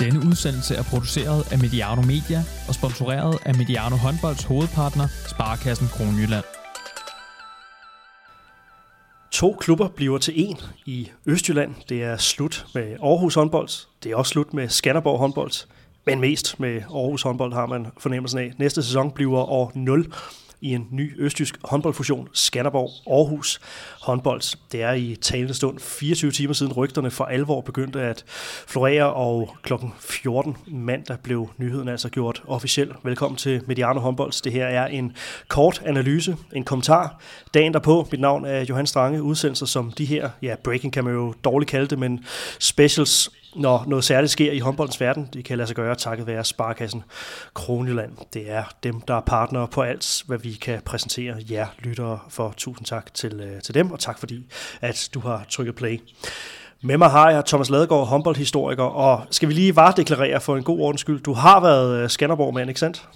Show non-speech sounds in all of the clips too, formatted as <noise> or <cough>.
Denne udsendelse er produceret af Mediano Media og sponsoreret af Mediano Håndbolds hovedpartner, Sparkassen Kronjylland. To klubber bliver til en i Østjylland. Det er slut med Aarhus håndbold. Det er også slut med Skanderborg håndbold. Men mest med Aarhus håndbold har man fornemmelsen af. Næste sæson bliver år 0 i en ny østjysk håndboldfusion, Skanderborg Aarhus håndbold. Det er i talende stund 24 timer siden rygterne for alvor begyndte at florere, og klokken 14 mandag blev nyheden altså gjort officiel. Velkommen til Mediano Håndbolds. Det her er en kort analyse, en kommentar. Dagen derpå, mit navn er Johan Strange, udsendelser som de her, ja, breaking kan man jo dårligt kalde det, men specials når noget særligt sker i håndboldens verden. Det kan lade sig gøre takket være Sparkassen Kronjylland. Det er dem, der er partnere på alt, hvad vi kan præsentere jer lyttere for. Tusind tak til, øh, til dem, og tak fordi, at du har trykket play. Med mig har jeg Thomas Ladegaard, håndboldhistoriker, og skal vi lige varedeklarere for en god ordens skyld. Du har været øh, Skanderborg-mand, ikke sandt?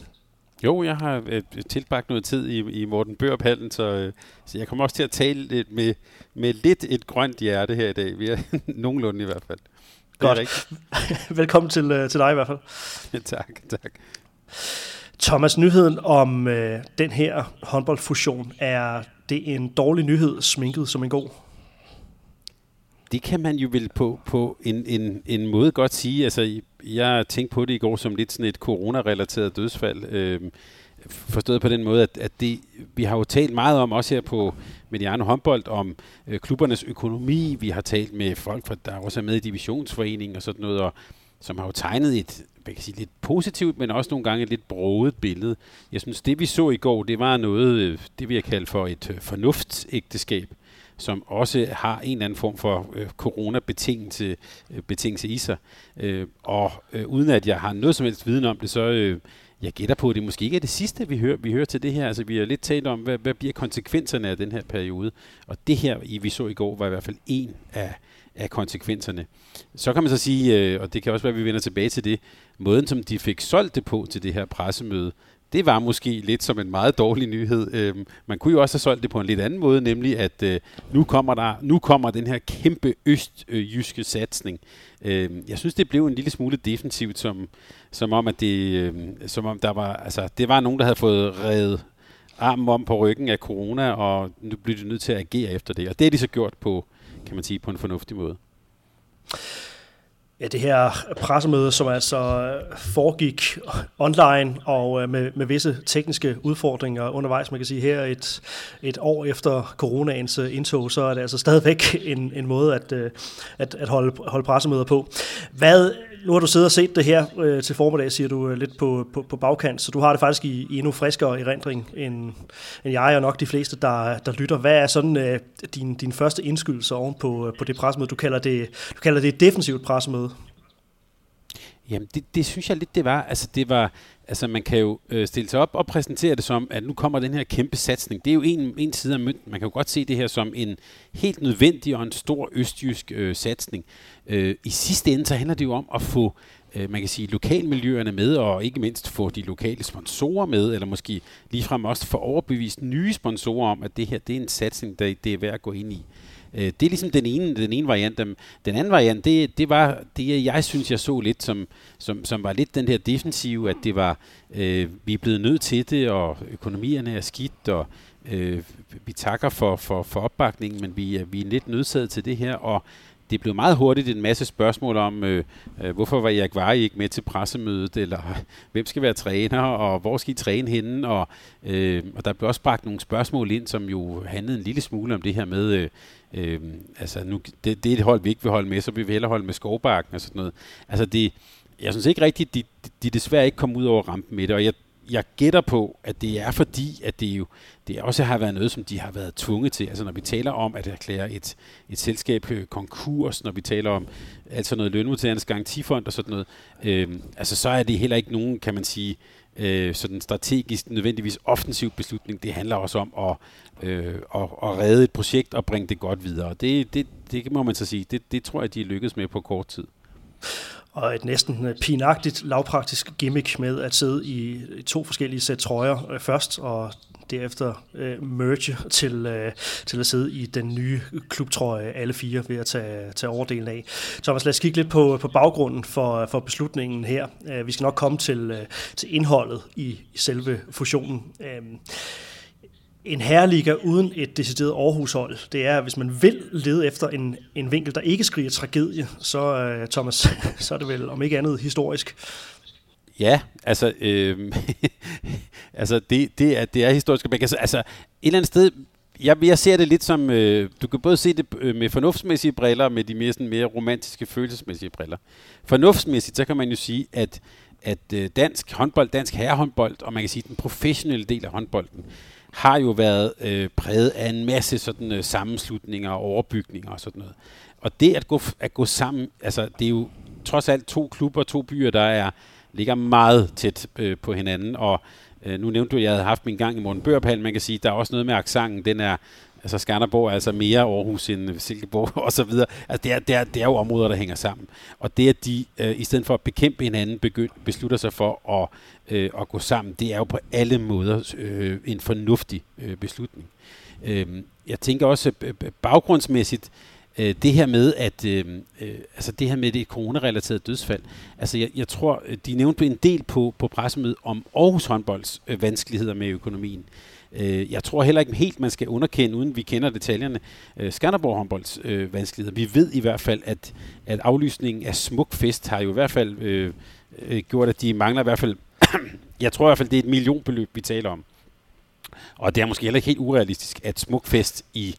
Jo, jeg har øh, tilbragt noget tid i, i Morten Børpallen, så, øh, så jeg kommer også til at tale lidt med, med lidt et grønt hjerte her i dag. Vi er <laughs> nogenlunde i hvert fald. Godt. <laughs> Velkommen til, øh, til dig i hvert fald. Ja, tak, tak. Thomas, nyheden om øh, den her håndboldfusion, er det en dårlig nyhed sminket som en god? Det kan man jo vel på, på en, en, en måde godt sige. Altså, jeg tænkte på det i går som lidt sådan et corona-relateret dødsfald. Øh, forstået på den måde, at, at det, vi har jo talt meget om, også her på Mediano Håndbold, om øh, klubbernes økonomi. Vi har talt med folk, fra, der også er med i divisionsforeningen og sådan noget, og, som har jo tegnet et jeg kan sige, lidt positivt, men også nogle gange et lidt broget billede. Jeg synes, det vi så i går, det var noget, øh, det vil jeg kalde for et øh, fornuftsægteskab som også har en eller anden form for øh, corona-betingelse øh, betingelse i sig. Øh, og øh, uden at jeg har noget som helst viden om det, så, øh, jeg gætter på, at det måske ikke er det sidste, vi hører, vi hører til det her. Altså, vi har lidt talt om, hvad, hvad bliver konsekvenserne af den her periode. Og det her, vi så i går, var i hvert fald en af, af konsekvenserne. Så kan man så sige, øh, og det kan også være, at vi vender tilbage til det, måden som de fik solgt det på til det her pressemøde, det var måske lidt som en meget dårlig nyhed. Øhm, man kunne jo også have solgt det på en lidt anden måde, nemlig at øh, nu, kommer der, nu kommer den her kæmpe østjyske satsning. Øhm, jeg synes, det blev en lille smule defensivt, som, som om, at det, øh, som om der var, altså, det var nogen, der havde fået reddet armen om på ryggen af corona, og nu bliver de nødt til at agere efter det. Og det har de så gjort på, kan man sige, på en fornuftig måde. Ja, det her pressemøde, som altså øh, foregik online og øh, med, med visse tekniske udfordringer undervejs, man kan sige her et, et år efter coronaens øh, indtog, så er det altså stadigvæk en, en måde at, at, at holde, holde pressemøder på. Hvad nu har du siddet og set det her øh, til formiddag, siger du øh, lidt på, på, på bagkant, så du har det faktisk i, i endnu friskere erindring end, end jeg og nok de fleste, der, der lytter. Hvad er sådan øh, din, din første indskydelse oven på, øh, på det pressemøde? Du kalder det, du kalder det et defensivt pressemøde. Jamen, det, det synes jeg lidt, det var. Altså, det var, altså man kan jo øh, stille sig op og præsentere det som, at nu kommer den her kæmpe satsning. Det er jo en, en side af mønten. Man kan jo godt se det her som en helt nødvendig og en stor østjysk øh, satsning. Øh, I sidste ende, så handler det jo om at få øh, man kan sige, lokalmiljøerne med, og ikke mindst få de lokale sponsorer med, eller måske ligefrem også få overbevist nye sponsorer om, at det her det er en satsning, der det er værd at gå ind i. Øh, det er ligesom den ene, den ene variant. Den den anden variant, det, det var det, jeg synes, jeg så lidt, som, som, som var lidt den her defensive, at det var, øh, vi er blevet nødt til det, og økonomierne er skidt, og øh, vi takker for, for, for opbakningen, men vi, vi er lidt nødsaget til det her, og det blev meget hurtigt en masse spørgsmål om, øh, øh, hvorfor var Erik Vare ikke med til pressemødet, eller <laughs> hvem skal være træner, og hvor skal I træne henne, og, øh, og der blev også bragt nogle spørgsmål ind, som jo handlede en lille smule om det her med, øh, øh, altså nu, det, det er et hold, vi ikke vil holde med, så vi vil hellere holde med skovbakken og sådan noget. Altså det, jeg synes ikke rigtigt, de, de desværre ikke kom ud over rampen med det, og jeg jeg gætter på, at det er fordi, at det jo det også har været noget, som de har været tvunget til. Altså når vi taler om at erklære et, et selskab øh, konkurs, når vi taler om altså noget lønmodtagernes garantifond og sådan noget, øh, altså så er det heller ikke nogen, kan man sige, øh, sådan strategisk nødvendigvis offensiv beslutning. Det handler også om at, øh, at, at redde et projekt og bringe det godt videre. Det, det, det må man så sige, det, det tror jeg, de er lykkedes med på kort tid og et næsten pinagtigt lavpraktisk gimmick med at sidde i, to forskellige sæt trøjer øh, først, og derefter øh, merge til, øh, til at sidde i den nye klubtrøje, alle fire ved at tage, tage overdelen af. Thomas, lad os kigge lidt på, på baggrunden for, for beslutningen her. Øh, vi skal nok komme til, øh, til indholdet i, i selve fusionen. Øh, en herreliga uden et decideret Aarhushold, det er, hvis man vil lede efter en, en vinkel, der ikke skriger tragedie, så, øh, Thomas, <laughs> så er det vel om ikke andet historisk. Ja, altså, øh, <laughs> altså det, det, er, det er historisk. Altså, altså, et eller andet sted, jeg, jeg ser det lidt som, øh, du kan både se det øh, med fornuftsmæssige briller, og med de mere, sådan, mere romantiske, følelsesmæssige briller. Fornuftsmæssigt, så kan man jo sige, at, at øh, dansk håndbold, dansk herrehåndbold, og man kan sige den professionelle del af håndbolden, har jo været øh, præget af en masse sådan øh, sammenslutninger og overbygninger og sådan noget. Og det at gå, at gå sammen, altså det er jo trods alt to klubber, to byer, der er ligger meget tæt øh, på hinanden, og øh, nu nævnte du, at jeg havde haft min gang i Morten Børpal, man kan sige, der er også noget med aksangen, den er, altså Skanderborg er altså mere Aarhus end Silkeborg <laughs> og så videre. Altså det er, det, er, det er jo områder, der hænger sammen. Og det, at de øh, i stedet for at bekæmpe hinanden, begynd, beslutter sig for at, øh, at gå sammen, det er jo på alle måder øh, en fornuftig øh, beslutning. Øh, jeg tænker også øh, øh, baggrundsmæssigt, øh, det her med, at øh, øh, altså det her med det coronarelateret dødsfald, altså jeg, jeg tror, øh, de nævnte en del på, på pressemødet om Aarhus håndbolds øh, vanskeligheder med økonomien. Øh, Øh, jeg tror heller ikke helt, man skal underkende, uden vi kender detaljerne, øh, Skanderborg håndbolds øh, vanskeligheder. Vi ved i hvert fald, at, at aflysningen af Smuk Fest har jo i hvert fald øh, øh, gjort, at de mangler i hvert fald, <clears throat> jeg tror i hvert fald, det er et millionbeløb, vi taler om. Og det er måske heller ikke helt urealistisk, at Smukfest i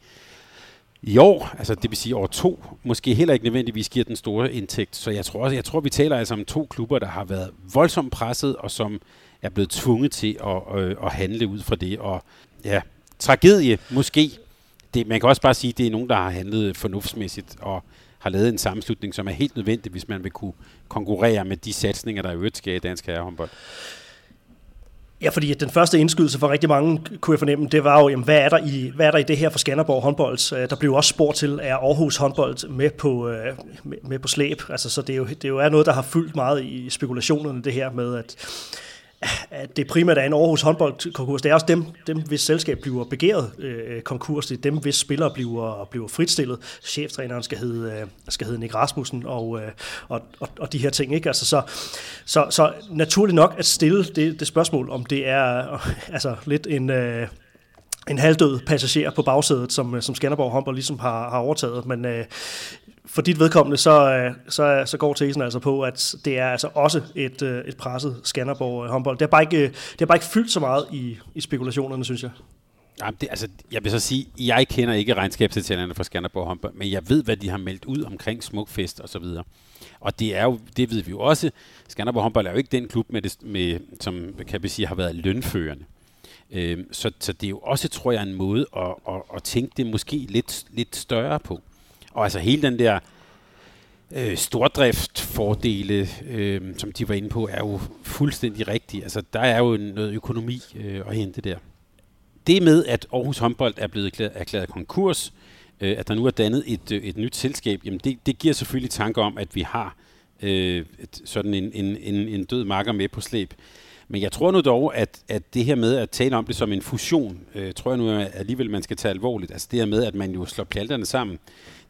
i år, altså det vil sige år to, måske heller ikke nødvendigvis giver den store indtægt. Så jeg tror også, jeg tror, vi taler altså om to klubber, der har været voldsomt presset, og som er blevet tvunget til at, øh, at handle ud fra det. Og ja, tragedie måske. Det, man kan også bare sige, at det er nogen, der har handlet fornuftsmæssigt og har lavet en sammenslutning, som er helt nødvendig, hvis man vil kunne konkurrere med de satsninger, der i øvrigt sker i dansk herrehåndbold. Ja, fordi den første indskydelse for rigtig mange, kunne jeg fornemme, det var jo, jamen, hvad, er der i, hvad er der i det her for Skanderborg håndbold? Øh, der blev også spurgt til, er Aarhus håndbold med på, øh, med, med på slæb? Altså, så det er, jo, det er jo noget, der har fyldt meget i spekulationerne, det her med, at at det primært er en Aarhus håndboldkonkurs. Det er også dem, dem hvis selskab bliver begæret øh, konkurs. Det er dem, hvis spillere bliver, bliver fritstillet. Cheftræneren skal hedde, øh, skal hedde Nick Rasmussen og, øh, og, og, og de her ting. Ikke? Altså, så, så, så naturligt nok at stille det, det spørgsmål, om det er øh, <laughs> altså, lidt en... Øh, en halvdød passager på bagsædet, som, øh, som Skanderborg håndbold ligesom har, har overtaget. Men øh, for dit vedkommende, så, øh, så, så går tesen altså på, at det er altså også et, øh, et presset Skanderborg øh, håndbold. Det har bare ikke, det har bare ikke fyldt så meget i, i spekulationerne, synes jeg. Ja, det, altså, jeg vil så sige, jeg kender ikke regnskabsdetaljerne for Skanderborg håndbold, men jeg ved, hvad de har meldt ud omkring Smukfest og så videre. Og det er jo, det ved vi jo også, Skanderborg håndbold er jo ikke den klub, med det, med, som kan vi sige har været lønførende. Øhm, så, så det er jo også, tror jeg, en måde at, at, at tænke det måske lidt, lidt større på. Og altså hele den der øh, stordriftfordele, øh, som de var inde på, er jo fuldstændig rigtig. Altså der er jo noget økonomi øh, at hente der. Det med, at Aarhus håndbold er blevet erklæret, erklæret konkurs, øh, at der nu er dannet et, øh, et nyt selskab, jamen det, det giver selvfølgelig tanker om, at vi har øh, et, sådan en, en, en, en død marker med på slæb. Men jeg tror nu dog, at, at det her med at tale om det som en fusion, øh, tror jeg nu alligevel, man skal tage alvorligt. Altså det her med, at man jo slår pjalterne sammen,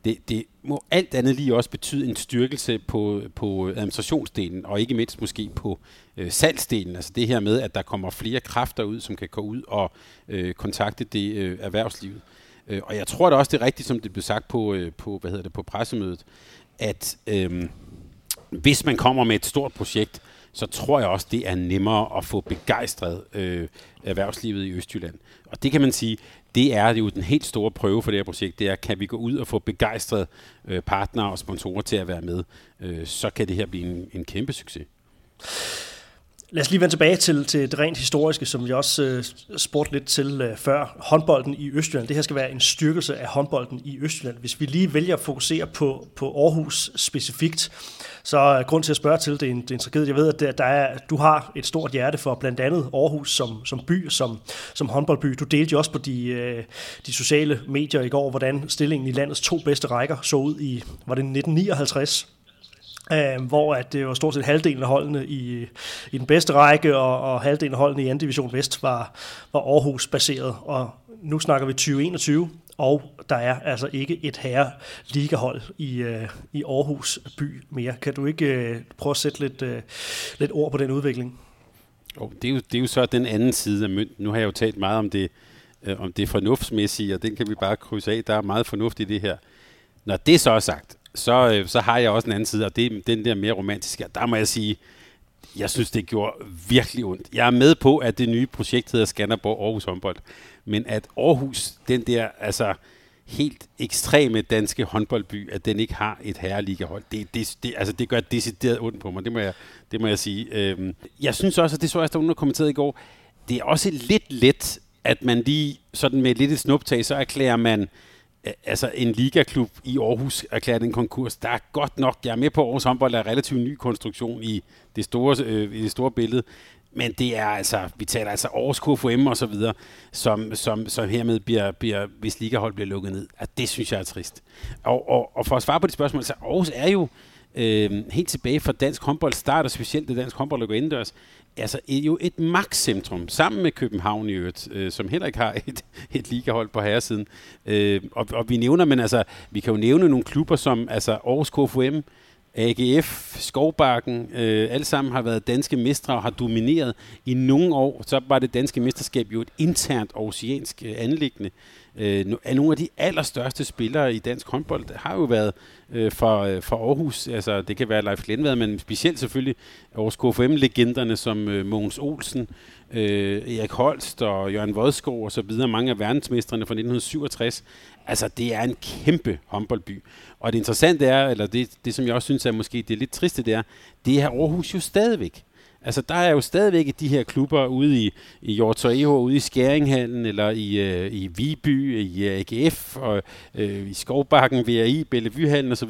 det, det må alt andet lige også betyde en styrkelse på, på administrationsdelen, og ikke mindst måske på øh, salgsdelen. Altså det her med, at der kommer flere kræfter ud, som kan gå ud og øh, kontakte det øh, erhvervslivet. Øh, og jeg tror da også, det er rigtigt, som det blev sagt på, øh, på, hvad hedder det, på pressemødet, at øh, hvis man kommer med et stort projekt, så tror jeg også, det er nemmere at få begejstret øh, erhvervslivet i Østjylland. Og det kan man sige, det er jo den helt store prøve for det her projekt, det er, kan vi gå ud og få begejstrede øh, partnere og sponsorer til at være med, øh, så kan det her blive en, en kæmpe succes. Lad os lige vende tilbage til, til det rent historiske, som jeg også øh, spurgte lidt til øh, før. Håndbolden i Østjylland. Det her skal være en styrkelse af håndbolden i Østjylland. Hvis vi lige vælger at fokusere på, på Aarhus specifikt, så er grund til at spørge til, det er en, det er en tragedie. Jeg ved, at der, der er, du har et stort hjerte for blandt andet Aarhus som, som by, som, som håndboldby. Du delte jo også på de, øh, de sociale medier i går, hvordan stillingen i landets to bedste rækker så ud i, var det 1959? Øh, hvor at det var stort set halvdelen af holdene i, i den bedste række, og, og halvdelen af holdene i 2. division Vest var, var Aarhus baseret. Og nu snakker vi 2021, og der er altså ikke et herre ligahold i, øh, i Aarhus by mere. Kan du ikke øh, prøve at sætte lidt, øh, lidt ord på den udvikling? Oh, det, er jo, det er jo så den anden side af mønten. Nu har jeg jo talt meget om det, øh, om det fornuftsmæssige, og den kan vi bare krydse af. Der er meget fornuft i det her. Når det så er sagt, så, øh, så har jeg også en anden side, og det er den der mere romantiske. Der må jeg sige, jeg synes, det gjorde virkelig ondt. Jeg er med på, at det nye projekt hedder Skanderborg Aarhus håndbold, men at Aarhus, den der altså helt ekstreme danske håndboldby, at den ikke har et herreligahold, det, det, det, altså det gør decideret ondt på mig, det må jeg, det må jeg sige. Øhm, jeg synes også, at det så jeg, at nogen kommenteret i går, det er også lidt let, at man lige sådan med lidt et snuptag, så erklærer man altså en ligaklub i Aarhus erklæret en konkurs. Der er godt nok, jeg er med på, Aarhus håndbold er relativt ny konstruktion i det store, øh, i det store billede. Men det er altså, vi taler altså Aarhus KFM og så videre, som, som, som hermed bliver, bliver, hvis ligahold bliver lukket ned. At det synes jeg er trist. Og, og, og for at svare på de spørgsmål, så Aarhus er jo øh, helt tilbage fra dansk håndbold start, og specielt det dansk håndbold, der går indendørs, altså jo et magtcentrum, sammen med København i øvrigt, øh, som heller ikke har <laughs> et, et ligahold på herresiden. Øh, og, og vi nævner, men altså, vi kan jo nævne nogle klubber som altså Aarhus KFUM, AGF, Skovbakken, øh, alle sammen har været danske mestre og har domineret. I nogle år, så var det danske mesterskab jo et internt oceansk øh, anlæggende. Øh, nogle af de allerstørste spillere i dansk håndbold har jo været øh, for, øh, for Aarhus. Altså, det kan være Leif Glenvad, men specielt selvfølgelig Aarhus KFM-legenderne som øh, Mogens Olsen, øh, Erik Holst og Jørgen Vodskov og så videre, mange af verdensmestrene fra 1967. Altså, det er en kæmpe håndboldby. Og det interessante er, eller det, det som jeg også synes er måske det er lidt triste, det er, det er Aarhus jo stadigvæk. Altså, der er jo stadigvæk de her klubber ude i, i Hjortøjeho, ude i Skæringhallen, eller i, øh, i Viby, i øh, AGF, og øh, i Skovbakken, VRI, Bellevuehallen osv.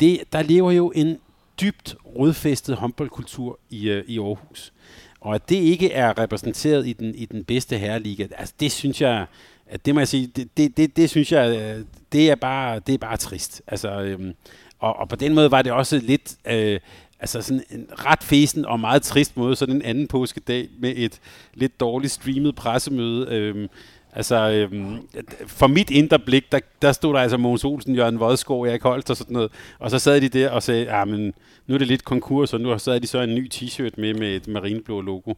Det, der lever jo en dybt rodfæstet håndboldkultur i, øh, i Aarhus. Og at det ikke er repræsenteret i den, i den bedste herreliga, altså det synes jeg, at det må jeg sige, det, det, det, det synes jeg, øh, det er bare, det er bare trist. Altså, øhm, og, og på den måde var det også lidt, øh, altså sådan en ret fesen og meget trist måde, sådan en anden påskedag med et lidt dårligt streamet pressemøde. Øhm, altså, øhm, for mit indre blik, der, der stod der altså Mogens Olsen, Jørgen Vodskov, Erik Holst og sådan noget, og så sad de der og sagde, ja, ah, men nu er det lidt konkurs, og nu sad de så en ny t-shirt med med et marineblå logo.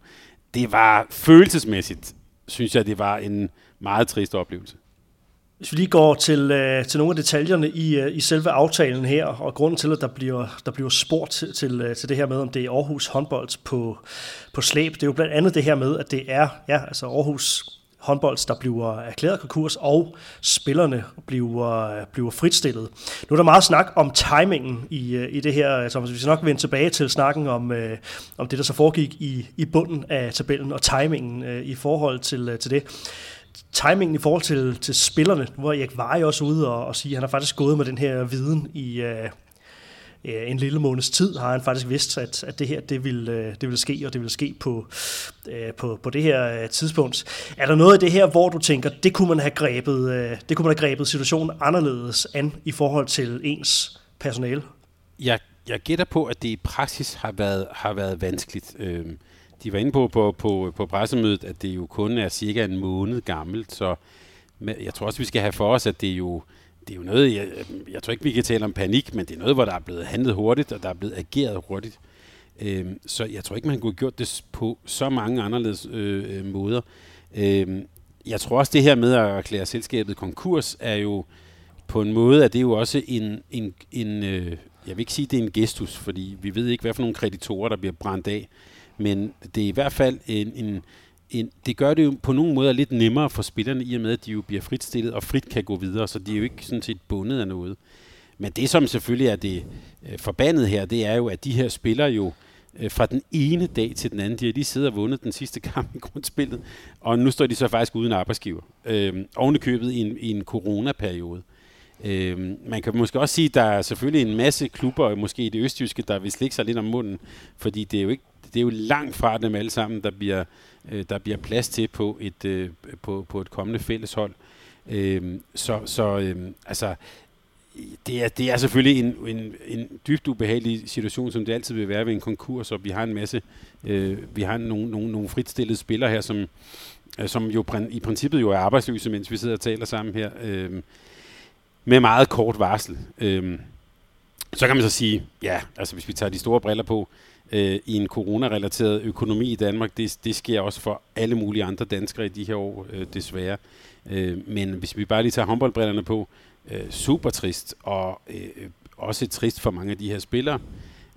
Det var følelsesmæssigt, synes jeg, det var en meget trist oplevelse. Hvis vi lige går til, øh, til nogle af detaljerne i, øh, i selve aftalen her, og grunden til, at der bliver, der bliver spurgt til, til, øh, til det her med, om det er Aarhus håndbold på, på slæb, det er jo blandt andet det her med, at det er ja, altså Aarhus håndbold, der bliver erklæret konkurs, og spillerne bliver, bliver fritstillet. Nu er der meget snak om timingen i, øh, i det her, så vi skal nok vende tilbage til snakken om, øh, om det, der så foregik i, i bunden af tabellen, og timingen øh, i forhold til, øh, til det timingen i forhold til, til spillerne, hvor Erik Vare også ude og, og sige, at han har faktisk gået med den her viden i øh, øh en lille måneds tid, har han faktisk vidst, at, at det her det vil, øh, det vil ske, og det vil ske på, øh, på, på det her øh, tidspunkt. Er der noget af det her, hvor du tænker, det kunne man have grebet, øh, det kunne man have grebet situationen anderledes an i forhold til ens personale? Jeg, jeg gætter på, at det i praksis har været, har været vanskeligt. Øh, de var inde på, på, på, på pressemødet, at det jo kun er cirka en måned gammelt, så jeg tror også, vi skal have for os, at det er jo, det er jo noget, jeg, jeg tror ikke, vi kan tale om panik, men det er noget, hvor der er blevet handlet hurtigt, og der er blevet ageret hurtigt. Øhm, så jeg tror ikke, man kunne have gjort det på så mange anderledes øh, øh, måder. Øhm, jeg tror også, det her med at erklære selskabet konkurs, er jo på en måde, at det er jo også en, en, en øh, jeg vil ikke sige, at det er en gestus, fordi vi ved ikke, hvad for nogle kreditorer, der bliver brændt af men det er i hvert fald en, en, en, det gør det jo på nogle måder lidt nemmere for spillerne, i og med, at de jo bliver fritstillet og frit kan gå videre, så de er jo ikke sådan set bundet af noget. Men det, som selvfølgelig er det øh, forbandet her, det er jo, at de her spillere jo øh, fra den ene dag til den anden, de har lige siddet og vundet den sidste kamp i grundspillet, og nu står de så faktisk uden arbejdsgiver. Øh, ovenikøbet i en, i en coronaperiode. Øh, man kan måske også sige, at der er selvfølgelig en masse klubber, måske i det østjyske, der vil slikke sig lidt om munden, fordi det er jo ikke det er jo langt fra dem alle sammen, der bliver, øh, der bliver plads til på et, øh, på, på et kommende fælleshold. Øh, så så øh, altså, det, er, det er selvfølgelig en, en, en dybt ubehagelig situation, som det altid vil være ved en konkurs, og vi har en masse, øh, vi har nogle, nogle, nogle fritstillede spillere her, som, øh, som jo i princippet jo er arbejdsløse, mens vi sidder og taler sammen her, øh, med meget kort varsel. Øh, så kan man så sige, ja, altså hvis vi tager de store briller på, øh, Øh, i en coronarelateret økonomi i Danmark, det, det sker også for alle mulige andre danskere i de her år, øh, desværre. Øh, men hvis vi bare lige tager håndboldbrillerne på, øh, super trist, og øh, også trist for mange af de her spillere.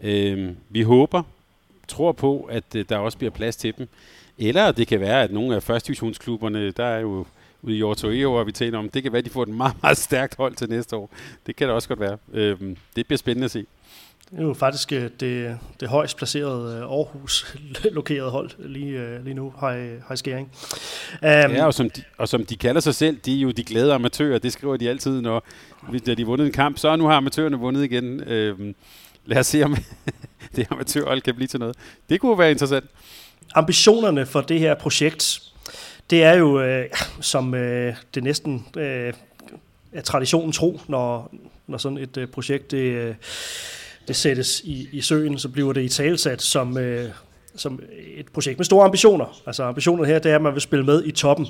Øh, vi håber, tror på, at øh, der også bliver plads til dem. Eller det kan være, at nogle af første divisionsklubberne, der er jo ude i Orto og vi taler om, det kan være, at de får et meget, meget stærkt hold til næste år. Det kan det også godt være. Øh, det bliver spændende at se. Det er jo faktisk øh, det, det højst placerede øh, Aarhus <laughs> lokerede hold lige, øh, lige nu, har har skæring. Um, ja, og som, de, og som de kalder sig selv, de er jo de glade amatører. Det skriver de altid, når de har vundet en kamp. Så nu har amatørerne vundet igen. Øhm, lad os se, om <laughs> det amatørhold kan blive til noget. Det kunne være interessant. Ambitionerne for det her projekt, det er jo, øh, som øh, det næsten øh, er traditionen tro, når, når sådan et øh, projekt det, øh, det sættes i, i søen, så bliver det i talsat som, øh, som et projekt med store ambitioner. Altså ambitionen her, det er, at man vil spille med i toppen.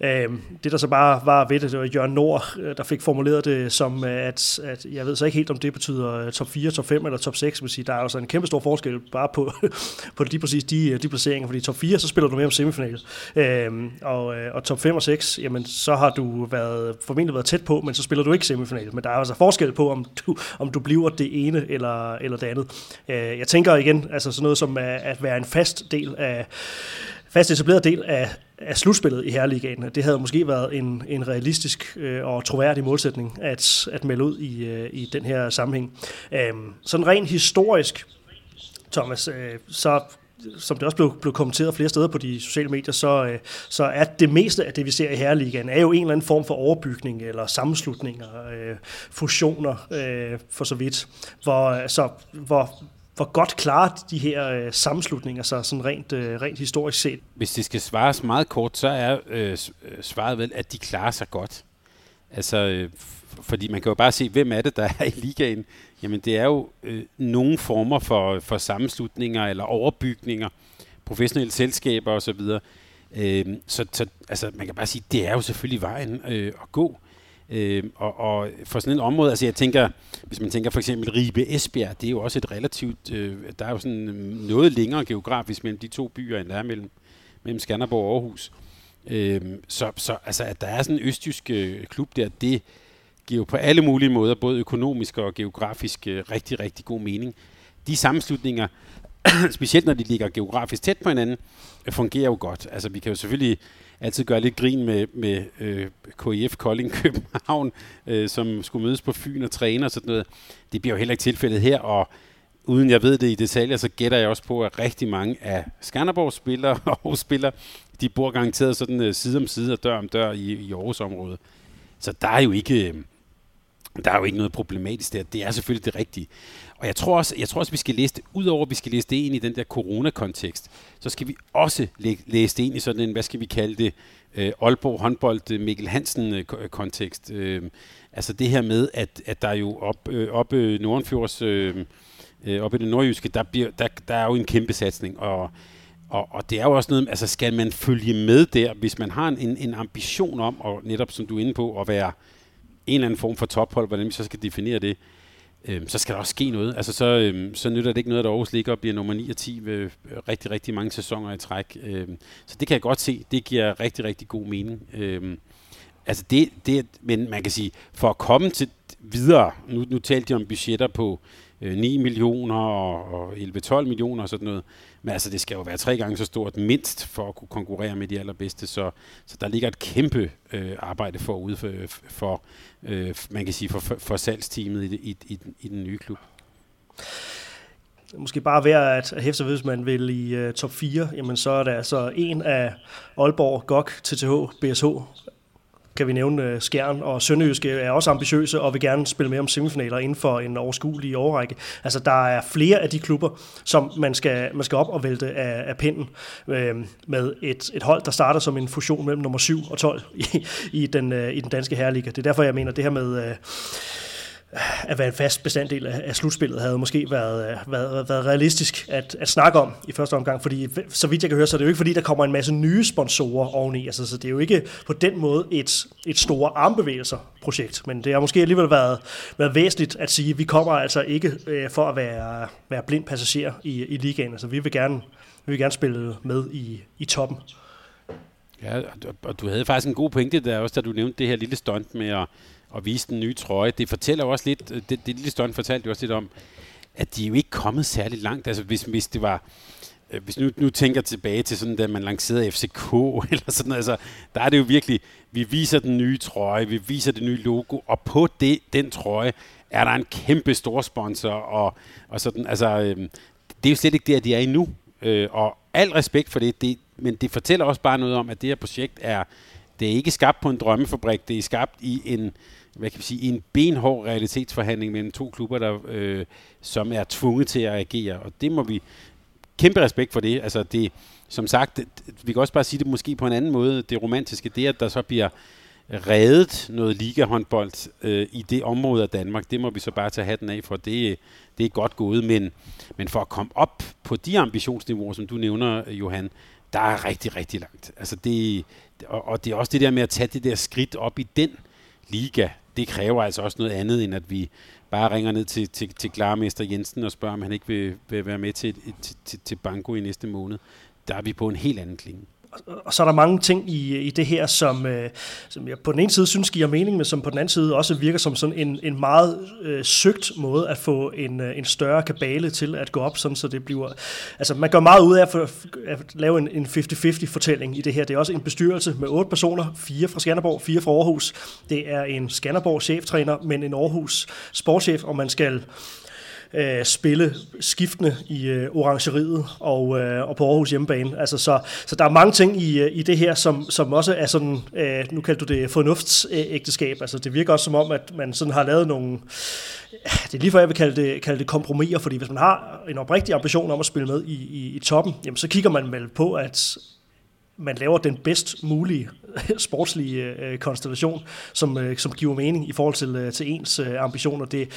Øhm, det, der så bare var ved det, det var Jørgen Nord, øh, der fik formuleret det som, øh, at, at jeg ved så ikke helt, om det betyder øh, top 4, top 5 eller top 6. Sige, der er altså en kæmpe stor forskel bare på, <laughs> på lige præcis de, de placeringer, fordi top 4, så spiller du med om semifinal. Øhm, og, og top 5 og 6, jamen så har du været, formentlig været tæt på, men så spiller du ikke semifinal. Men der er altså forskel på, om du, om du bliver det ene eller, eller det andet. jeg tænker igen, altså sådan noget som at være en fast del af fast etableret del af, af slutspillet i Herreligaen. Det havde måske været en, en realistisk øh, og troværdig målsætning at, at melde ud i, øh, i den her sammenhæng. Øh, sådan rent historisk, Thomas, øh, så som det også blev, blev kommenteret flere steder på de sociale medier, så, øh, så er det meste af det, vi ser i Herreligaen, er jo en eller anden form for overbygning eller sammenslutninger, øh, fusioner øh, for så vidt, hvor, så, hvor hvor godt klarer de her øh, sammenslutninger sig sådan rent, øh, rent historisk set? Hvis det skal svares meget kort, så er øh, øh svaret vel, at de klarer sig godt. Altså, øh, fordi man kan jo bare se, hvem er det, der er i ligaen. Jamen, det er jo øh, nogle former for, for sammenslutninger eller overbygninger, professionelle selskaber osv. Øh, så, så altså, man kan bare sige, det er jo selvfølgelig vejen øh, at gå. Øh, Øh, og, og for sådan et område, altså jeg tænker, hvis man tænker for eksempel Ribe Esbjerg, det er jo også et relativt, øh, der er jo sådan øh, noget længere geografisk mellem de to byer, end der er mellem, mellem Skanderborg og Aarhus. Øh, så, så altså, at der er sådan en østjysk øh, klub der, det giver jo på alle mulige måder, både økonomisk og geografisk, øh, rigtig, rigtig god mening. De sammenslutninger, <clears throat> specielt når de ligger geografisk tæt på hinanden, fungerer jo godt. Altså vi kan jo selvfølgelig altid gøre lidt grin med, med øh, KIF Kolding <laughs> København, øh, som skulle mødes på Fyn og træne og sådan noget. Det bliver jo heller ikke tilfældet her, og uden jeg ved det i detaljer, så gætter jeg også på, at rigtig mange af Skanderborgs spillere <laughs> og spillere, de bor garanteret sådan øh, side om side og dør om dør i, i Aarhus-området. Så der er jo ikke... Øh, der er jo ikke noget problematisk der. Det er selvfølgelig det rigtige. Og jeg tror også, jeg tror også vi skal læse det, udover at vi skal læse det ind i den der corona-kontekst, så skal vi også læse det ind i sådan en, hvad skal vi kalde det, øh, Aalborg håndbold øh, Mikkel Hansen-kontekst. Øh, øh øhm, altså det her med, at, at der jo op, øh, op øh, Nordenfjords, øh, øh, op i det nordjyske, der, bliver, der, der er jo en kæmpe satsning, og og, og det er jo også noget, altså skal man følge med der, hvis man har en, en ambition om, og netop som du er inde på, at være en eller anden form for tophold, hvordan vi så skal definere det, øh, så skal der også ske noget. Altså så, øh, så nytter det ikke noget, at Aarhus ligger og bliver nummer 9 og 10 ved rigtig, rigtig mange sæsoner i træk. Øh, så det kan jeg godt se. Det giver rigtig, rigtig god mening. Øh, altså det, det, men man kan sige, for at komme til videre, nu, nu talte de om budgetter på øh, 9 millioner og, og 11-12 millioner og sådan noget, men altså det skal jo være tre gange så stort mindst for at kunne konkurrere med de allerbedste, så, så der ligger et kæmpe øh, arbejde forude for, øh, for øh, man kan sige, for, for, salgsteamet i, i, i, i den nye klub. Måske bare værd at hæfte hvis man vil i uh, top 4, jamen så er der altså en af Aalborg, GOG, TTH, BSH, kan vi nævne øh, Skjern og Sønderjyske er også ambitiøse og vil gerne spille med om semifinaler inden for en overskuelig overrække. Altså der er flere af de klubber, som man skal, man skal op og vælte af, af pinden øh, med et, et hold, der starter som en fusion mellem nummer 7 og 12 i, i, den, øh, i den danske herreliga. Det er derfor, jeg mener, det her med... Øh, at være en fast bestanddel af, af slutspillet havde måske øh, været, været, været realistisk at, at snakke om i første omgang, fordi så vidt jeg kan høre, så er det jo ikke fordi, der kommer en masse nye sponsorer oveni, altså, så det er jo ikke på den måde et, et store armbevægelser projekt, men det har måske alligevel været, været væsentligt at sige, at vi kommer altså ikke øh, for at være, være blind passager i, i ligaen, altså vi vil gerne, vi vil gerne spille med i, i toppen. Ja, og du havde faktisk en god pointe der også, da du nævnte det her lille stunt med at, og vise den nye trøje. Det fortæller også lidt, øh, det, det lille stund fortalte jo også lidt om, at de jo ikke er kommet særlig langt. Altså hvis, hvis det var, øh, hvis nu, nu tænker tilbage til sådan, da man lancerede FCK, <laughs> eller sådan altså, der er det jo virkelig, vi viser den nye trøje, vi viser det nye logo, og på det, den trøje, er der en kæmpe stor sponsor, og, og sådan, altså, øhm, det er jo slet ikke der, de er endnu. Øh, og al respekt for det, det, men det fortæller også bare noget om, at det her projekt er, det er ikke skabt på en drømmefabrik, det er skabt i en, hvad kan vi sige, en benhård realitetsforhandling mellem to klubber, der, øh, som er tvunget til at agere, og det må vi kæmpe respekt for det. Altså det, som sagt, det, vi kan også bare sige det måske på en anden måde, det romantiske, det at der så bliver reddet noget ligahåndbold øh, i det område af Danmark, det må vi så bare tage hatten af for. Det, det er godt gået, men, men for at komme op på de ambitionsniveauer, som du nævner, Johan, der er rigtig, rigtig langt. Altså det, og, og det er også det der med at tage det der skridt op i den liga, det kræver altså også noget andet, end at vi bare ringer ned til, til, til Klarmester Jensen og spørger, om han ikke vil, vil være med til, til, til, til banko i næste måned. Der er vi på en helt anden klinge og så er der mange ting i, i det her, som, øh, som jeg på den ene side synes giver mening, men som på den anden side også virker som sådan en, en meget øh, søgt måde at få en, øh, en større kabale til at gå op, sådan så det bliver... Altså man gør meget ud af at, for, at lave en, en 50-50 fortælling i det her. Det er også en bestyrelse med otte personer, fire fra Skanderborg, fire fra Aarhus. Det er en Skanderborg cheftræner, men en Aarhus sportschef, og man skal øh, spille skiftende i øh, orangeriet og, øh, og på Aarhus hjemmebane. Altså, så, så der er mange ting i, øh, i det her, som, som også er sådan, øh, nu kalder du det fornuftsægteskab. Altså, det virker også som om, at man sådan har lavet nogle, det er lige for, jeg vil kalde det, kalde det kompromiser, fordi hvis man har en oprigtig ambition om at spille med i, i, i toppen, jamen, så kigger man vel på, at man laver den bedst mulige <laughs> sportslige øh, konstellation, som, øh, som giver mening i forhold til, øh, til ens øh, ambitioner. Det,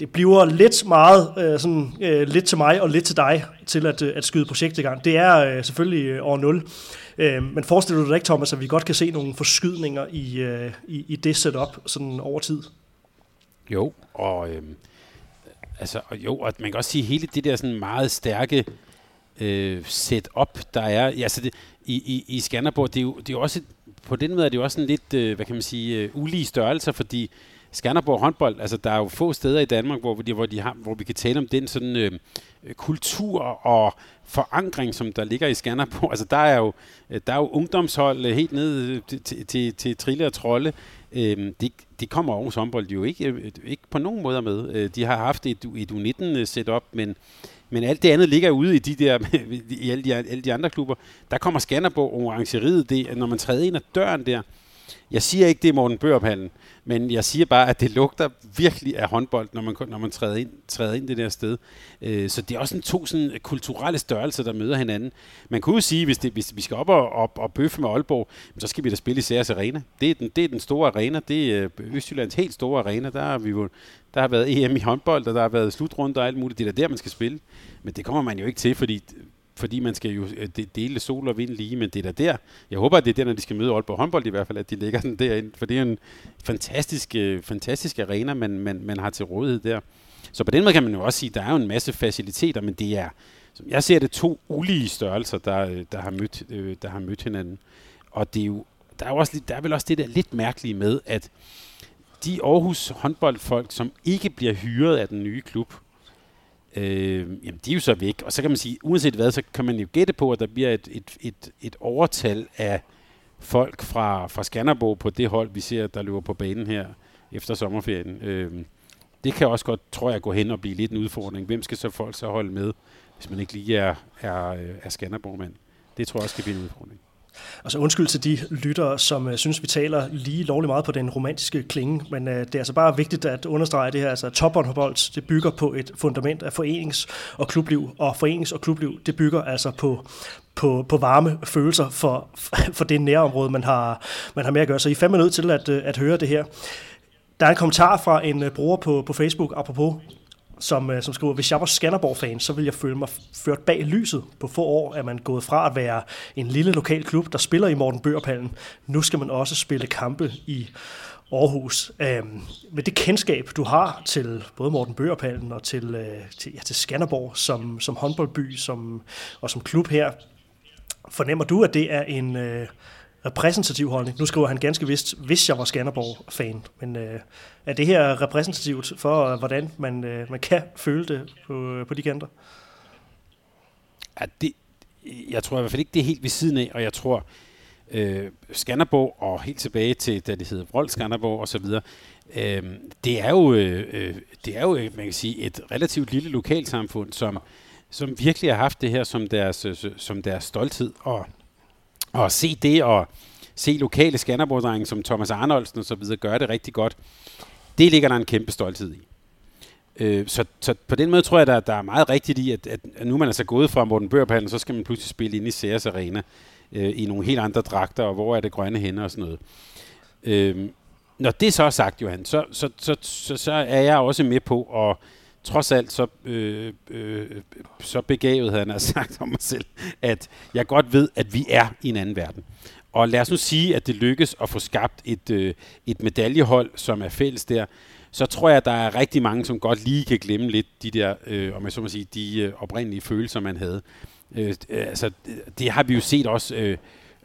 det bliver lidt meget øh, sådan, øh, lidt til mig og lidt til dig til at, øh, at skyde projektet i gang. Det er øh, selvfølgelig øh, over 0. Øh, men forestiller du dig ikke, Thomas, at vi godt kan se nogle forskydninger i, øh, i, i det setup sådan over tid? Jo, og øh, altså, jo, og man kan også sige, hele det der sådan meget stærke øh, setup, der er, altså det, i, i, i Skanderborg, det er jo, det er jo også, på den måde er det jo også en lidt, øh, hvad kan man sige, øh, ulige størrelser, fordi Skanderborg håndbold, altså der er jo få steder i Danmark, hvor, de, hvor, de har, hvor vi kan tale om den sådan øh, øh kultur og forankring, som der ligger i Skanderborg. <laughs> Altså der er jo, øh, der er jo ungdomshold øh, helt ned til, til, til, til Trille og Trolle. Øh, det, de kommer Aarhus håndbold jo ikke, ikke på nogen måde med. De har haft et, et U19-setup, men, men alt det andet ligger ude i de der <laughs> i alle de, alle de andre klubber. Der kommer Skanderborg orangeriet, det, når man træder ind ad døren der. Jeg siger ikke, det er Morten Børophallen, men jeg siger bare, at det lugter virkelig af håndbold, når man, når man træder, ind, træder ind det der sted. Øh, så det er også en to sådan, kulturelle størrelser, der møder hinanden. Man kunne jo sige, hvis, det, hvis vi skal op og, op og bøffe med Aalborg, så skal vi da spille i Særs Arena. Det er, den, det er den store arena. Det er øh, Østjyllands helt store arena. Der har, vi jo, der har været EM i håndbold, og der har været slutrunde og alt muligt. Det er der, man skal spille. Men det kommer man jo ikke til, fordi fordi man skal jo øh, dele sol og vind lige, men det er da der. Jeg håber, at det er der, når de skal møde Aalborg håndbold i hvert fald, at de ligger den derinde, for det er en fantastisk, øh, fantastisk arena, man, man, man har til rådighed der. Så på den måde kan man jo også sige, at der er jo en masse faciliteter, men det er, som jeg ser det, to ulige størrelser, der, øh, der, har, mødt, der har mødt hinanden. Og det er jo, der er, jo også, der er vel også det der lidt mærkelige med, at de Aarhus håndboldfolk, som ikke bliver hyret af den nye klub, øh, jamen de er jo så væk. Og så kan man sige, uanset hvad, så kan man jo gætte på, at der bliver et, et, et, et overtal af folk fra, fra Skanderborg på det hold, vi ser, der løber på banen her efter sommerferien. Øh, det kan også godt, tror jeg, gå hen og blive lidt en udfordring. Hvem skal så folk så holde med, hvis man ikke lige er, er, øh, er Skanderborg-mand? Det tror jeg også kan blive en udfordring. Altså undskyld til de lyttere, som uh, synes, vi taler lige lovlig meget på den romantiske klinge, men uh, det er altså bare vigtigt at understrege det her. Altså topbåndhåndbold, det bygger på et fundament af forenings- og klubliv, og forenings- og klubliv, det bygger altså på, på, på varme følelser for, <laughs> for det nærområde, man har, man har med at gøre. Så I er fandme nødt til at, øh, at høre det her. Der er en kommentar fra en bruger på, på Facebook, apropos, som, uh, som skriver, hvis jeg var Skanderborg-fan, så ville jeg føle mig ført bag lyset. På få år er man gået fra at være en lille lokal klub, der spiller i Morten Børpallen. Nu skal man også spille kampe i Aarhus. Øhm, med det kendskab, du har til både Morten Børpallen og til, øh, til, ja, til Skanderborg som, som håndboldby som, og som klub her, fornemmer du, at det er en øh, repræsentativ holdning? Nu skriver han ganske vist, hvis jeg var Skanderborg-fan, men øh, er det her repræsentativt for, øh, hvordan man, øh, man kan føle det på, øh, på de kanter? Ja, det, jeg tror i hvert fald ikke, det er helt ved siden af, og jeg tror, øh, Skanderborg og helt tilbage til, da det hedder Vrold Skanderborg og så videre, øh, det er jo, øh, øh det er jo, man kan sige, et relativt lille lokalsamfund, som, som virkelig har haft det her som deres, som deres stolthed, og, og se det, og se lokale Skanderborg-drenge som Thomas Arnoldsen og så videre gøre det rigtig godt, det ligger der en kæmpe stolthed i. Øh, så, så på den måde tror jeg, der, der er meget rigtigt i, at, at nu man er så gået fra Morten Børpallen, så skal man pludselig spille ind i Ceres Arena øh, i nogle helt andre dragter, og hvor er det grønne hænder og sådan noget. Øh, når det så er sagt, Johan, så, så, så, så, så er jeg også med på, at trods alt så, øh, øh, så begavet havde han altså <laughs> sagt om mig selv, at jeg godt ved, at vi er i en anden verden. Og lad os nu sige, at det lykkes at få skabt et, øh, et medaljehold, som er fælles der, så tror jeg, at der er rigtig mange, som godt lige kan glemme lidt de der, øh, om jeg så må sige, de øh, oprindelige følelser, man havde. Øh, altså, det har vi jo set også... Øh,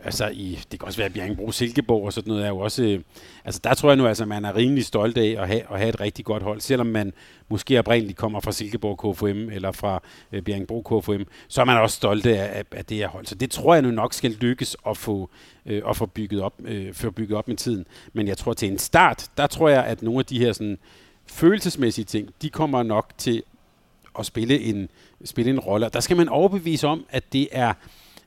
altså i, det kan også være Bjergbro Silkeborg og sådan noget, er jo også, øh, altså der tror jeg nu, altså man er rimelig stolt af at have, at have et rigtig godt hold, selvom man måske oprindeligt kommer fra Silkeborg KFM eller fra øh, Bjergbro KFM, så er man også stolt af, af, af det her hold. Så det tror jeg nu nok skal lykkes at få, øh, at få bygget op, øh, få bygget op med tiden. Men jeg tror til en start, der tror jeg, at nogle af de her sådan, følelsesmæssige ting, de kommer nok til at spille en, spille en rolle. Der skal man overbevise om, at det er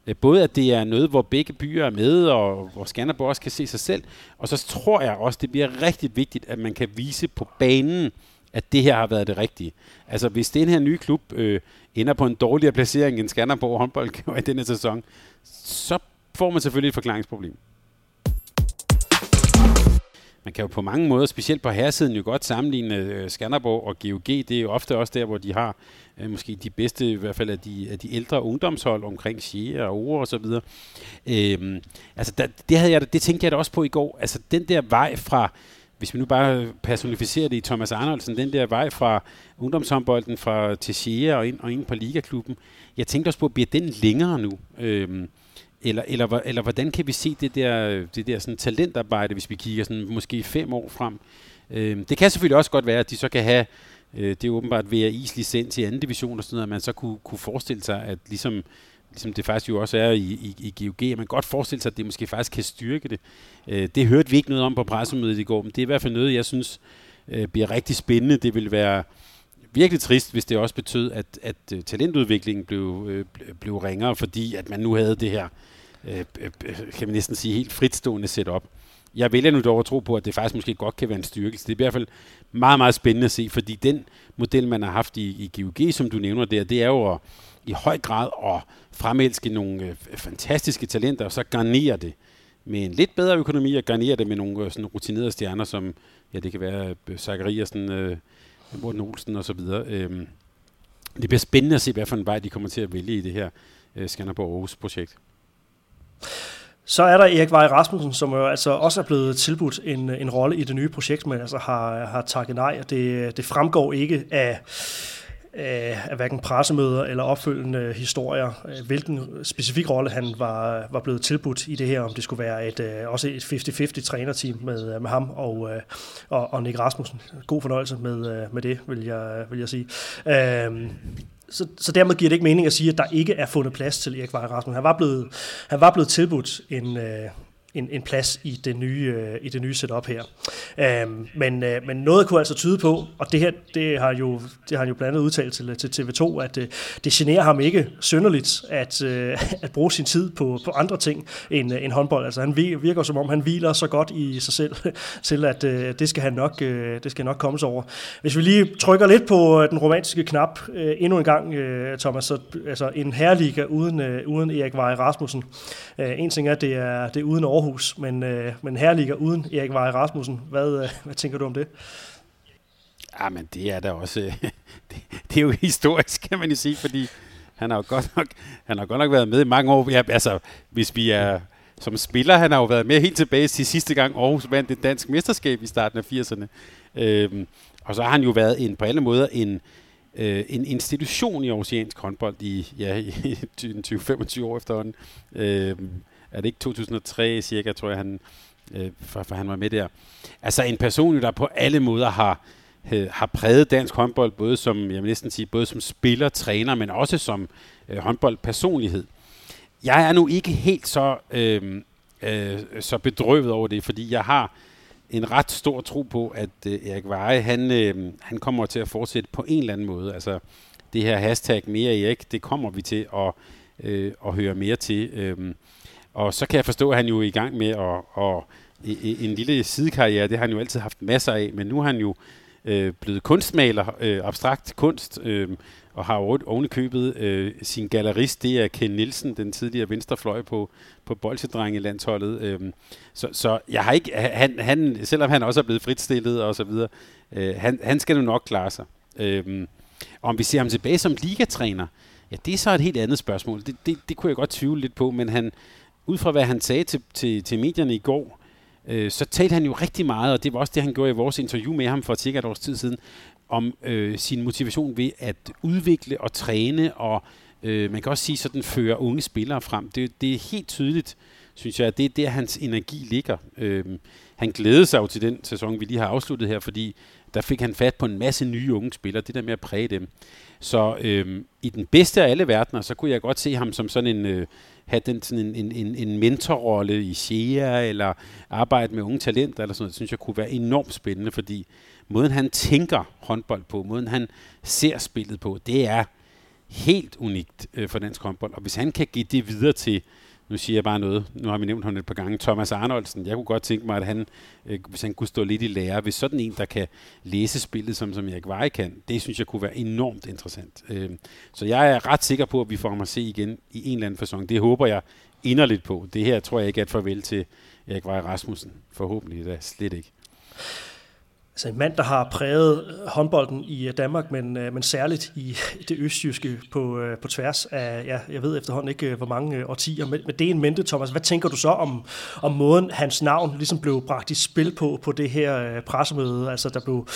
Øh, både at det er noget, hvor begge byer er med, og hvor Skanderborg også kan se sig selv, og så tror jeg også, det bliver rigtig vigtigt, at man kan vise på banen, at det her har været det rigtige. Altså hvis den her nye klub øh, ender på en dårligere placering end Skanderborg håndbold <laughs> i denne sæson, så får man selvfølgelig et forklaringsproblem man kan jo på mange måder, specielt på herresiden, jo godt sammenligne øh, Skanderborg og GOG. Det er jo ofte også der, hvor de har øh, måske de bedste, i hvert fald af de, af de ældre ungdomshold omkring Shea og Ore og så videre. Øh, altså, der, det, havde jeg, det tænkte jeg da også på i går. Altså, den der vej fra, hvis vi nu bare personificerer det i Thomas Arnoldsen, den der vej fra ungdomshåndbolden fra til Shea og ind, og ind på Ligaklubben, jeg tænkte også på, bliver den længere nu? Øh, eller, eller, eller hvordan kan vi se det der, det der sådan talentarbejde, hvis vi kigger sådan måske fem år frem? Øh, det kan selvfølgelig også godt være, at de så kan have, øh, det er åbenbart VRI's licens i anden division og sådan noget, at man så kunne, kunne forestille sig, at ligesom, ligesom det faktisk jo også er i, i, i GOG, at man godt forestille sig, at det måske faktisk kan styrke det. Øh, det hørte vi ikke noget om på pressemødet i går, men det er i hvert fald noget, jeg synes øh, bliver rigtig spændende. Det vil være virkelig trist, hvis det også betød, at, at øh, talentudviklingen blev, øh, blev ringere, fordi at man nu havde det her Øh, øh, øh kan man næsten sige, helt fritstående setup. Jeg vælger nu dog at tro på, at det faktisk måske godt kan være en styrkelse. Det er i hvert fald meget, meget spændende at se, fordi den model, man har haft i, i GUG, som du nævner der, det er jo at, i høj grad at fremelske nogle øh, fantastiske talenter, og så garnere det med en lidt bedre økonomi, og garnere det med nogle øh, sådan rutinerede stjerner, som, ja, det kan være øh, Zachariasen, øh, Morten Olsen og så videre. Øh, det bliver spændende at se, hvad for en vej de kommer til at vælge i det her øh, Skanderborg Aarhus projekt. Så er der Erik Vej Rasmussen, som jo altså også er blevet tilbudt en, en rolle i det nye projekt, men altså har, har takket nej. og Det, det fremgår ikke af, af, af hverken pressemøder eller opfølgende historier, øh, hvilken specifik rolle han var, var blevet tilbudt i det her, om det skulle være et, øh, også et 50-50 trænerteam med, øh, med ham og, og, og Nick Rasmussen. God fornøjelse med, med det, vil jeg, vil jeg sige. Øhm, så, så dermed giver det ikke mening at sige, at der ikke er fundet plads til Erik Vejre Rasmussen. Han var blevet, han var blevet tilbudt en, øh, en, en plads i det nye, øh, i det nye setup her. Øhm, men, øh, men noget kunne altså tyde på, og det her det har, jo, det har han jo blandt andet udtalt til, til TV2, at øh, det generer ham ikke synderligt at, øh, at bruge sin tid på, på andre ting end, øh, end håndbold. Altså han virker som om, han hviler så godt i sig selv, <laughs> til at øh, det, skal han nok, øh, det skal nok komme sig over. Hvis vi lige trykker lidt på øh, den romantiske knap øh, endnu en gang, øh, Thomas, så altså en herreliga uden, øh, uden Erik Vej Rasmussen. Øh, en ting er, det er, det er uden over Aarhus, men, øh, men her ligger uden Erik Vej Rasmussen. Hvad, øh, hvad tænker du om det? Ja, men det er da også, <laughs> det, det er jo historisk, kan man jo sige, fordi han har jo godt nok, han har godt nok været med i mange år. Ja, altså, hvis vi er som spiller, han har jo været med helt tilbage til sidste gang Aarhus vandt det dansk mesterskab i starten af 80'erne. Øhm, og så har han jo været en, på alle måder en, øh, en institution i Aarhusiansk håndbold i, ja, <laughs> i 20-25 år efterhånden. Øhm, er det ikke 2003 cirka, tror jeg, han, øh, for, for han var med der. Altså en person, der på alle måder har, øh, har præget dansk håndbold, både som, jeg vil næsten sige, både som spiller, træner, men også som øh, håndboldpersonlighed. Jeg er nu ikke helt så, øh, øh, så bedrøvet over det, fordi jeg har en ret stor tro på, at øh, Erik Veje, han, øh, han kommer til at fortsætte på en eller anden måde. Altså det her hashtag mere Erik, det kommer vi til at, øh, at høre mere til. Øh, og så kan jeg forstå, at han jo er i gang med at, at, en lille sidekarriere, det har han jo altid haft masser af, men nu er han jo øh, blevet kunstmaler, øh, abstrakt kunst, øh, og har oven købet øh, sin gallerist, det er Ken Nielsen, den tidligere venstrefløj på, på bolsjedrengelandsholdet. Øh, så, så jeg har ikke, han, han, selvom han også er blevet fritstillet og så videre, øh, han, han skal nu nok klare sig. Øh, om vi ser ham tilbage som ligatræner, ja, det er så et helt andet spørgsmål. Det, det, det kunne jeg godt tvivle lidt på, men han, ud fra hvad han sagde til, til, til medierne i går, øh, så talte han jo rigtig meget, og det var også det, han gjorde i vores interview med ham for cirka et års tid siden, om øh, sin motivation ved at udvikle og træne, og øh, man kan også sige sådan, fører unge spillere frem. Det, det er helt tydeligt, synes jeg, at det er der, hans energi ligger. Øh, han glædede sig jo til den sæson, vi lige har afsluttet her, fordi der fik han fat på en masse nye unge spillere, det der med at præge dem. Så øh, i den bedste af alle verdener, så kunne jeg godt se ham som sådan en... Øh, have den, sådan en, en, en, en mentorrolle i SHEA, eller arbejde med unge talenter, eller sådan noget, det synes jeg kunne være enormt spændende, fordi måden han tænker håndbold på, måden han ser spillet på, det er helt unikt øh, for dansk håndbold. Og hvis han kan give det videre til nu siger jeg bare noget, nu har vi nævnt ham et par gange, Thomas Arnoldsen, jeg kunne godt tænke mig, at han, øh, hvis han kunne stå lidt i lære, hvis sådan en, der kan læse spillet, som, som Erik Veje kan, det synes jeg kunne være enormt interessant. Øh, så jeg er ret sikker på, at vi får ham at se igen i en eller anden fasong. Det håber jeg inderligt på. Det her tror jeg ikke er et farvel til Erik Veje Rasmussen. Forhåbentlig da slet ikke. Altså en mand, der har præget øh, håndbolden i øh, Danmark, men, øh, men særligt i det østjyske på, på tværs af, ja, jeg ved efterhånden ikke, hvor mange årtier. Med, med det en mente, Thomas, hvad tænker du så om, om måden, hans navn ligesom blev bragt i spil på, på det her pressemøde? Altså, der blev,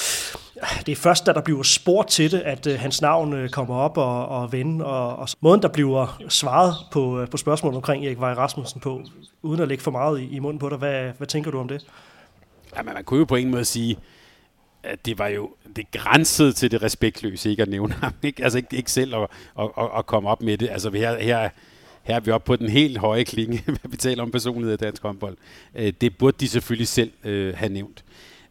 det er først, da der bliver spurgt til det, at hans navn kommer op og, og vende, og, og måden, der bliver svaret på, på spørgsmålet omkring Erik Vej Rasmussen på, uden at lægge for meget i, i munden på dig, hvad, hvad tænker du om det? Jamen, man kunne jo på en måde sige, at det var jo det grænsede til det respektløse, ikke at nævne ham. <laughs> Ikke? Altså ikke, ikke selv at, at, at, at komme op med det. Altså her, her, her er vi oppe på den helt høje klinge, <laughs> hvad vi taler om personlighed i dansk håndbold. Øh, det burde de selvfølgelig selv øh, have nævnt.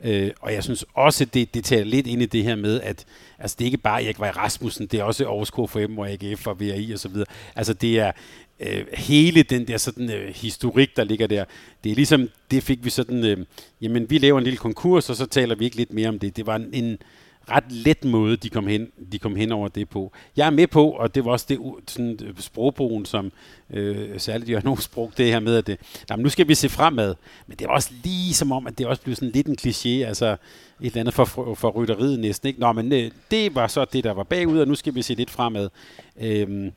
Øh, og jeg synes også, det, det tager lidt ind i det her med, at altså, det er ikke bare Erik Vej Rasmussen, det er også Aarhus KFM og AGF og VRI og så videre. Altså det er øh, hele den der sådan øh, historik, der ligger der. Det er ligesom, det fik vi sådan, øh, jamen vi laver en lille konkurs, og så taler vi ikke lidt mere om det. Det var en, en ret let måde, de kom, hen, de kom hen over det på. Jeg er med på, og det var også det sådan, øh, sprogbrugen, som øh, særligt Jørgen brugte det her med, at det, jamen, nu skal vi se fremad. Men det var også lige som om, at det også blev sådan lidt en kliché, altså et eller andet for, for rytteriet næsten. Ikke? Nå, men øh, det var så det, der var bagud, og nu skal vi se lidt fremad. Øh,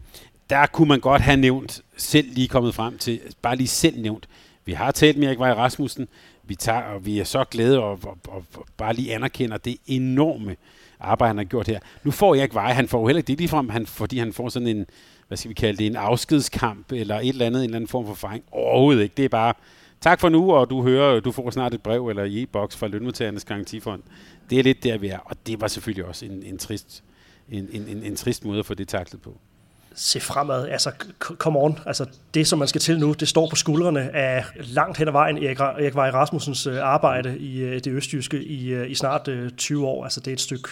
der kunne man godt have nævnt, selv lige kommet frem til, bare lige selv nævnt, vi har talt med Erik Vej Rasmussen, vi tager, og vi er så glade og, og, og, og bare lige anerkender det enorme arbejde, han har gjort her. Nu får Erik Vej, han får jo heller ikke det ligefrem, han, fordi han får sådan en, hvad skal vi kalde det, en afskedskamp, eller et eller andet, en eller anden form for fejring. Overhovedet ikke. Det er bare, tak for nu, og du hører, du får snart et brev eller e-boks fra Lønmodtagernes Garantifond. Det er lidt der, vi er, og det var selvfølgelig også en, en, trist, en, en, en trist måde at få det taklet på se fremad. Altså, come on. Altså, det, som man skal til nu, det står på skuldrene af langt hen ad vejen Erik, Erik Vej Rasmussens øh, arbejde i øh, det østjyske i, øh, i snart 20 år. Altså, det er et stykke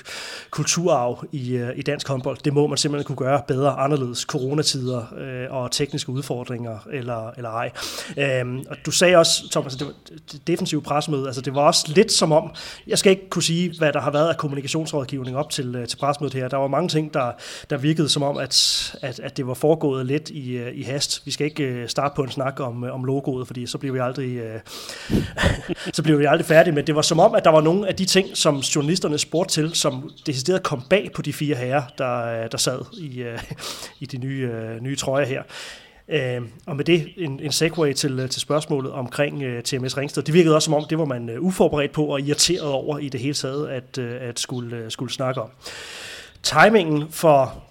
kulturarv i, i dansk håndbold. Det må man simpelthen kunne gøre bedre, anderledes, coronatider og tekniske udfordringer, eller, eller ej. Øhm, og du sagde også, Thomas, at det var det defensive presmøde, Altså, det var også lidt som om, jeg skal ikke kunne sige, hvad der har været af kommunikationsrådgivning op til, til pressemødet her. Der var mange ting, der, der virkede som om, at, at at, at det var foregået lidt i, øh, i hast. Vi skal ikke øh, starte på en snak om, øh, om logoet, fordi så bliver vi aldrig, <laughs> så bliver vi aldrig færdige. Men det var som om, at der var nogle af de ting, som journalisterne spurgte til, som decideret kom bag på de fire herrer, der, der sad i, i de nye, nye trøjer her. Øh, og med det en, en segue til, til spørgsmålet omkring uh, TMS Ringsted. Det virkede også som om, det var man uh, uforberedt på og irriteret over i det hele taget, at, uh, at skulle, uh, skulle snakke om. Timingen for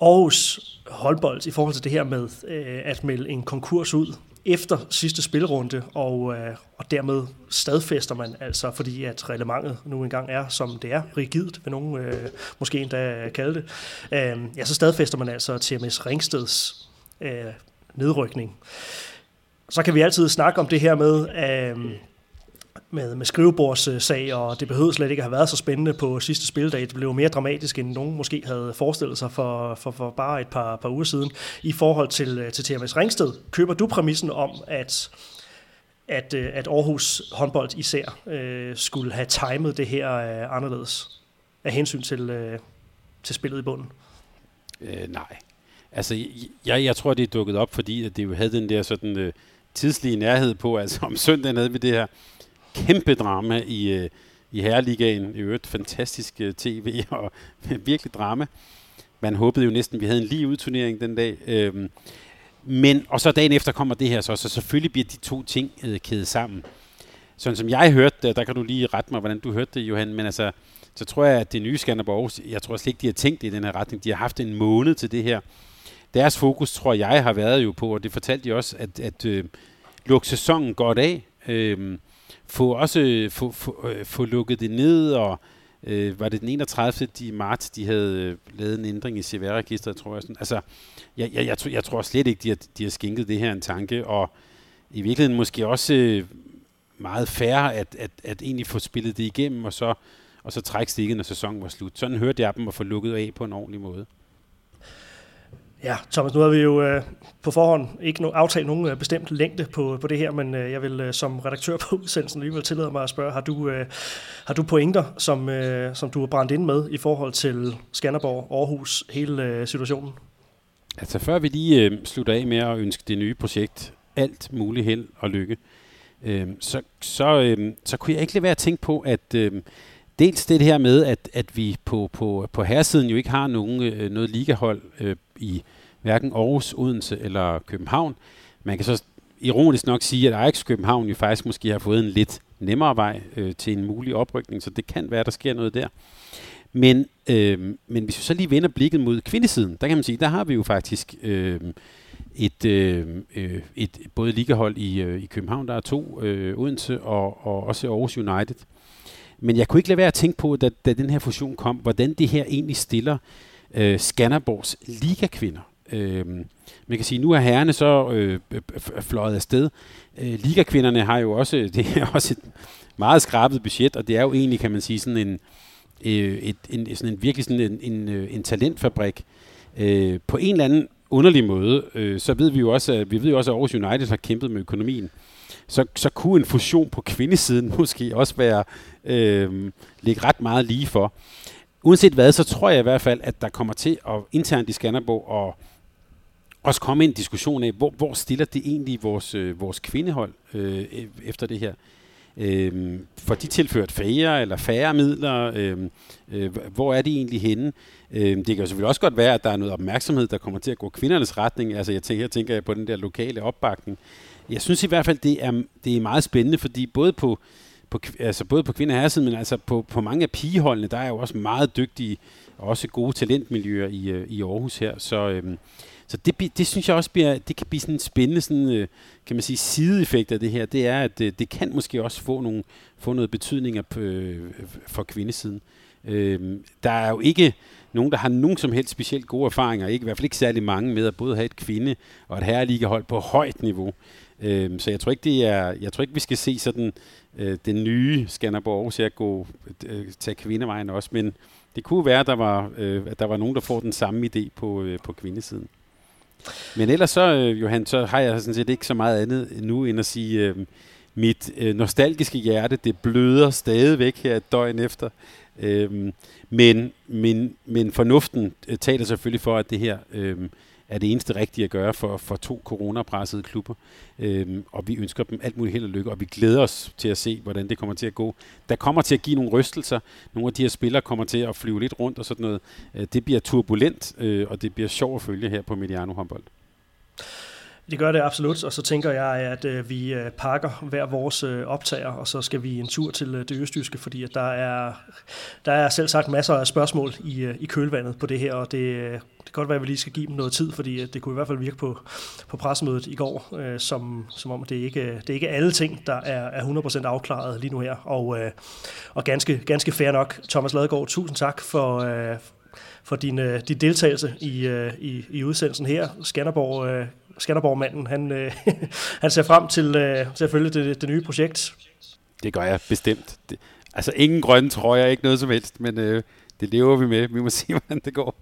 Aarhus håndbold i forhold til det her med øh, at melde en konkurs ud efter sidste spilrunde, og, øh, og dermed stadfæster man altså, fordi at reglementet nu engang er, som det er, rigidt, vil nogen øh, måske endda kalde det, øh, ja, så stadfæster man altså TMS Ringsteds øh, nedrykning. Så kan vi altid snakke om det her med, øh, med, med skrivebordssag, og det behøvede slet ikke at have været så spændende på sidste spildag. Det blev mere dramatisk, end nogen måske havde forestillet sig for, for, for bare et par, par uger siden. I forhold til, øh, til TMS Ringsted, køber du præmissen om, at at, øh, at Aarhus håndbold især øh, skulle have timet det her øh, anderledes af hensyn til, øh, til spillet i bunden? Øh, nej, Altså, jeg, jeg tror, det er dukket op, fordi at det jo havde den der sådan øh, tidslige nærhed på. Altså, <laughs> om søndagen havde vi det her kæmpe drama i, øh, i Herreligaen. I øvrigt fantastisk øh, tv <laughs> og virkelig drama. Man håbede jo næsten, at vi havde en lige udturnering den dag. Øhm, men, og så dagen efter kommer det her så, så selvfølgelig bliver de to ting øh, kædet sammen. Sådan som jeg hørte det, der kan du lige rette mig, hvordan du hørte det, Johan, men altså, så tror jeg, at det nye Skanderborg, jeg tror slet ikke, de har tænkt i den her retning. De har haft en måned til det her deres fokus, tror jeg, har været jo på, og det fortalte de også, at, at øh, lukke sæsonen godt af, øh, få også få, få, øh, få lukket det ned, og øh, var det den 31. i marts, de havde øh, lavet en ændring i CVR-registeret, tror jeg. Sådan. Altså, jeg, jeg, jeg, jeg, jeg tror slet ikke, de har, de har skænket det her en tanke, og i virkeligheden måske også øh, meget færre at, at, at egentlig få spillet det igennem, og så, og så trække stikket, når sæsonen var slut. Sådan hørte jeg dem at få lukket af på en ordentlig måde. Ja, Thomas, nu har vi jo øh, på forhånd ikke no- aftalt nogen øh, bestemt længde på, på det her, men øh, jeg vil øh, som redaktør på <laughs> udsendelsen alligevel tillade mig at spørge, har du, øh, har du pointer, som, øh, som du har brændt ind med i forhold til Skanderborg, Aarhus, hele øh, situationen? Altså før vi lige øh, slutter af med at ønske det nye projekt alt muligt held og lykke, øh, så, så, øh, så kunne jeg ikke lade være at tænke på, at øh, dels det her med, at, at vi på, på, på herresiden jo ikke har nogen, øh, noget ligahold øh, i hverken Aarhus, Odense eller København. Man kan så ironisk nok sige, at Ajax København jo faktisk måske har fået en lidt nemmere vej øh, til en mulig oprykning, så det kan være, at der sker noget der. Men, øh, men hvis vi så lige vender blikket mod kvindesiden, der kan man sige, der har vi jo faktisk øh, et, øh, øh et både ligahold i, øh, i København, der er to, øh, Odense og, og også Aarhus United. Men jeg kunne ikke lade være at tænke på, da, da den her fusion kom, hvordan det her egentlig stiller øh, Skanderborgs ligakvinder. Øh, man kan sige, nu er herrerne så øh, fløjet afsted. Øh, ligakvinderne har jo også, <laughs> det er også et meget skrabet budget, og det er jo egentlig, kan man sige, sådan en, øh, et, en, sådan en virkelig sådan en, en, øh, en talentfabrik. Øh, på en eller anden underlig måde, øh, så ved vi jo også, at vi ved jo også, at Aarhus United har kæmpet med økonomien. Så, så kunne en fusion på kvindesiden <laughs> måske også være øh, ligge ret meget lige for uanset hvad, så tror jeg i hvert fald, at der kommer til at internt i Skanderborg og også komme en diskussion af, hvor, hvor stiller det egentlig vores, øh, vores kvindehold øh, efter det her. Øh, får de tilført færre eller færre midler? Øh, øh, hvor er de egentlig henne? Øh, det kan jo selvfølgelig også godt være, at der er noget opmærksomhed, der kommer til at gå kvindernes retning. Altså jeg tænker, her tænker jeg på den der lokale opbakning. Jeg synes i hvert fald, det er, det er meget spændende, fordi både på på, altså både på kvinde- og herresiden, men altså på, på mange af pigeholdene, der er jo også meget dygtige og også gode talentmiljøer i, øh, i Aarhus her. Så, øhm, så det, det synes jeg også bliver, det kan blive sådan en spændende sådan, øh, kan man sige, sideeffekt af det her. Det er, at det, det kan måske også få, nogle, få noget betydning af, øh, for kvindesiden. Øhm, der er jo ikke nogen, der har nogen som helst specielt gode erfaringer, ikke, i hvert fald ikke særlig mange med at både have et kvinde og et herreligehold på højt niveau. Øhm, så jeg tror ikke, det er, jeg tror ikke, vi skal se sådan øh, den nye Skanderborg Aarhus at gå øh, tage kvindevejen også, men det kunne være, at der var, øh, at der var nogen, der får den samme idé på, øh, på kvindesiden. Men ellers så, øh, Johan, så har jeg sådan set ikke så meget andet nu, end at sige, øh, mit øh, nostalgiske hjerte, det bløder stadigvæk her et døgn efter. Øh, men, men, men fornuften øh, taler selvfølgelig for, at det her øh, er det eneste rigtige at gøre for, for to coronapressede klubber. Øhm, og vi ønsker dem alt muligt held og lykke, og vi glæder os til at se, hvordan det kommer til at gå. Der kommer til at give nogle rystelser. Nogle af de her spillere kommer til at flyve lidt rundt og sådan noget. Øh, det bliver turbulent, øh, og det bliver sjovt at følge her på Mediano håndbold. Det gør det absolut, og så tænker jeg, at øh, vi øh, pakker hver vores øh, optager, og så skal vi en tur til øh, det østjyske, fordi at der er, der er selv sagt masser af spørgsmål i, øh, i kølvandet på det her, og det, øh, det kan godt være, at vi lige skal give dem noget tid, fordi øh, det kunne i hvert fald virke på, på pressemødet i går, øh, som, som om det ikke øh, det er ikke alle ting, der er, er 100% afklaret lige nu her, og, øh, og ganske, ganske fair nok. Thomas Ladegaard, tusind tak for, øh, for din, øh, din deltagelse i, øh, i, i udsendelsen her. Skanderborg øh, Skanderborg-manden, han, øh, <laughs> han ser frem til, øh, til at følge det, det nye projekt. Det gør jeg bestemt. Det, altså ingen grønne trøjer, ikke noget som helst, men øh, det lever vi med. Vi må <laughs> se, hvordan det går.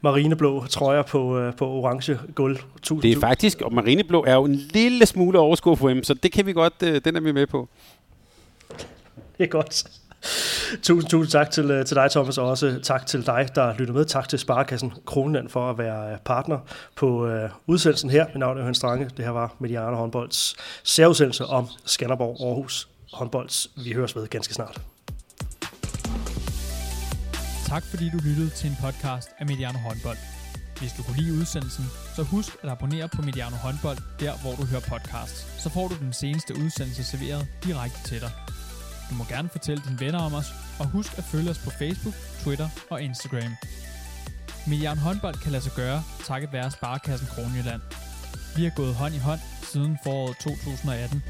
Marineblå trøjer på, øh, på orange gulv. Tusind, det er faktisk, og marineblå er jo en lille smule overskud for dem, så det kan vi godt, øh, den er vi med på. Det er godt. <laughs> tusind, tusind tak til, øh, til dig, Thomas, og også tak til dig, der lytter med. Tak til Sparkassen Kronland for at være øh, partner på øh, udsendelsen her. Mit navn er Høns Strange. Det her var Mediano Håndbolds særudsendelse om Skanderborg Aarhus Håndbolds. Vi høres ved ganske snart. Tak fordi du lyttede til en podcast af Mediano Håndbold. Hvis du kunne lide udsendelsen, så husk at abonnere på Mediano Håndbold, der hvor du hører podcasts. Så får du den seneste udsendelse serveret direkte til dig. Du må gerne fortælle dine venner om os, og husk at følge os på Facebook, Twitter og Instagram. Milliard håndbold kan lade sig gøre, takket være Sparkassen Kronjylland. Vi har gået hånd i hånd siden foråret 2018.